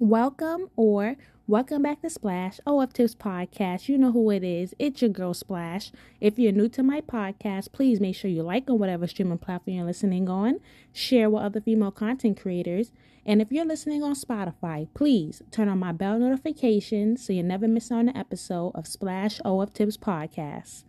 Welcome or welcome back to Splash oh, OF Tips Podcast. You know who it is. It's your girl Splash. If you're new to my podcast, please make sure you like on whatever streaming platform you're listening on. Share with other female content creators. And if you're listening on Spotify, please turn on my bell notifications so you never miss on an episode of Splash oh, OF Tips Podcast.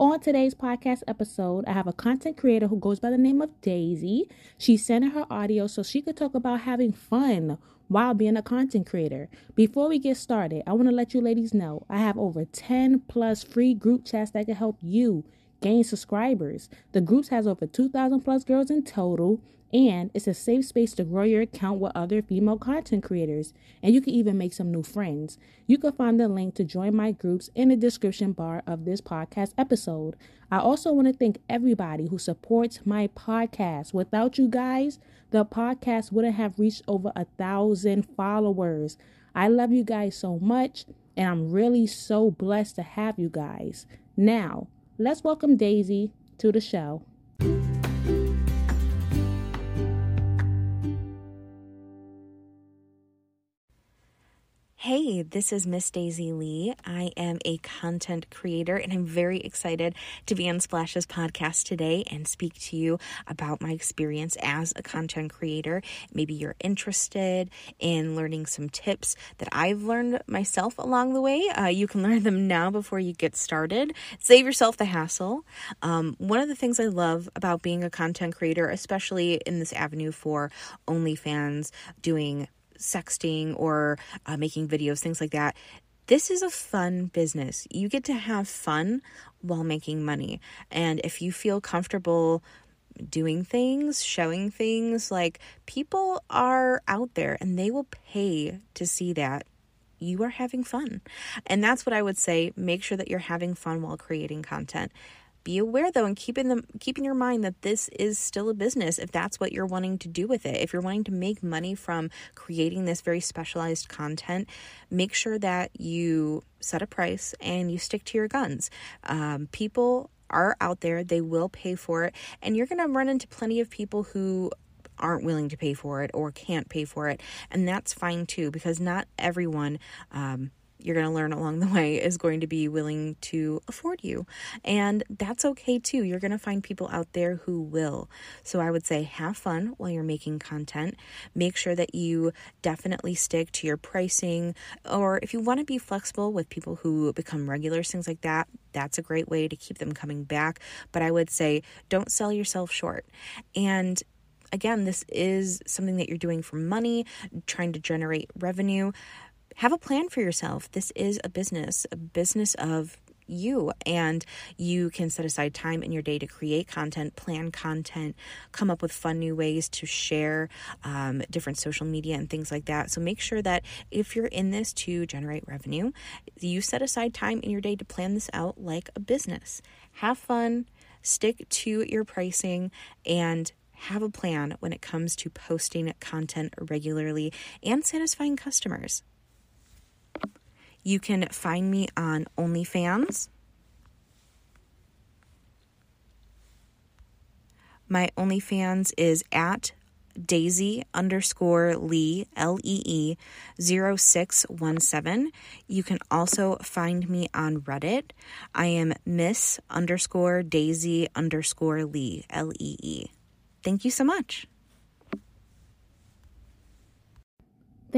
On today's podcast episode, I have a content creator who goes by the name of Daisy. She sent in her audio so she could talk about having fun while being a content creator. Before we get started, I want to let you ladies know I have over 10 plus free group chats that can help you gain subscribers. The groups has over 2,000 plus girls in total, and it's a safe space to grow your account with other female content creators. And you can even make some new friends. You can find the link to join my groups in the description bar of this podcast episode. I also want to thank everybody who supports my podcast. Without you guys, the podcast wouldn't have reached over a thousand followers. I love you guys so much, and I'm really so blessed to have you guys. Now, let's welcome Daisy to the show. Hey, this is Miss Daisy Lee. I am a content creator and I'm very excited to be on Splash's podcast today and speak to you about my experience as a content creator. Maybe you're interested in learning some tips that I've learned myself along the way. Uh, you can learn them now before you get started. Save yourself the hassle. Um, one of the things I love about being a content creator, especially in this avenue for OnlyFans, doing sexting or uh, making videos, things like that. This is a fun business. You get to have fun while making money. And if you feel comfortable doing things, showing things, like people are out there and they will pay to see that you are having fun. And that's what I would say. Make sure that you're having fun while creating content. Be aware though and keep in the keep in your mind that this is still a business if that's what you're wanting to do with it. If you're wanting to make money from creating this very specialized content, make sure that you set a price and you stick to your guns. Um, people are out there, they will pay for it, and you're going to run into plenty of people who aren't willing to pay for it or can't pay for it. And that's fine too, because not everyone um, you're going to learn along the way is going to be willing to afford you. And that's okay too. You're going to find people out there who will. So I would say have fun while you're making content. Make sure that you definitely stick to your pricing. Or if you want to be flexible with people who become regulars, things like that, that's a great way to keep them coming back. But I would say don't sell yourself short. And again, this is something that you're doing for money, trying to generate revenue have a plan for yourself. This is a business, a business of you and you can set aside time in your day to create content plan content come up with fun new ways to share um, different social media and things like that. So make sure that if you're in this to generate revenue you set aside time in your day to plan this out like a business. Have fun stick to your pricing and have a plan when it comes to posting content regularly and satisfying customers you can find me on OnlyFans. My OnlyFans is at Daisy underscore Lee, L E E 0617. You can also find me on Reddit. I am Miss underscore Daisy underscore Lee, L E E. Thank you so much.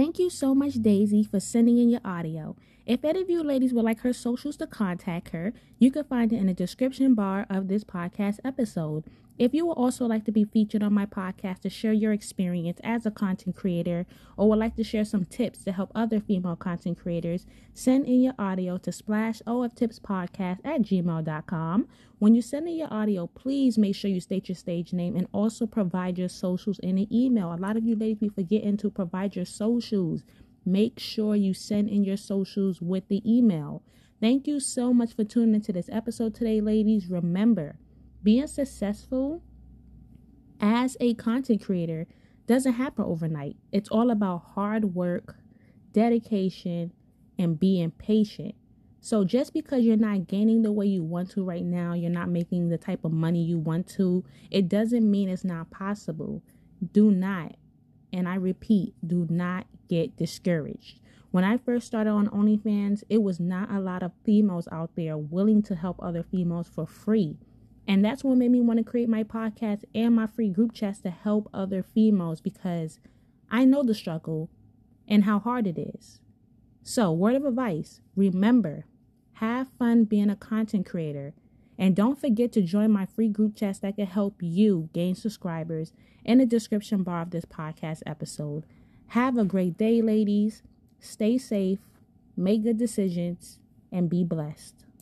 Thank you so much, Daisy, for sending in your audio. If any of you ladies would like her socials to contact her, you can find it in the description bar of this podcast episode. If you would also like to be featured on my podcast to share your experience as a content creator or would like to share some tips to help other female content creators, send in your audio to splashoftipspodcast at gmail.com. When you send in your audio, please make sure you state your stage name and also provide your socials in the email. A lot of you ladies be forgetting to provide your socials. Make sure you send in your socials with the email. Thank you so much for tuning into this episode today, ladies. Remember, being successful as a content creator doesn't happen overnight. It's all about hard work, dedication, and being patient. So just because you're not gaining the way you want to right now, you're not making the type of money you want to, it doesn't mean it's not possible. Do not And I repeat, do not get discouraged. When I first started on OnlyFans, it was not a lot of females out there willing to help other females for free. And that's what made me want to create my podcast and my free group chats to help other females because I know the struggle and how hard it is. So, word of advice remember, have fun being a content creator. And don't forget to join my free group chats that can help you gain subscribers in the description bar of this podcast episode. Have a great day, ladies. Stay safe, make good decisions, and be blessed.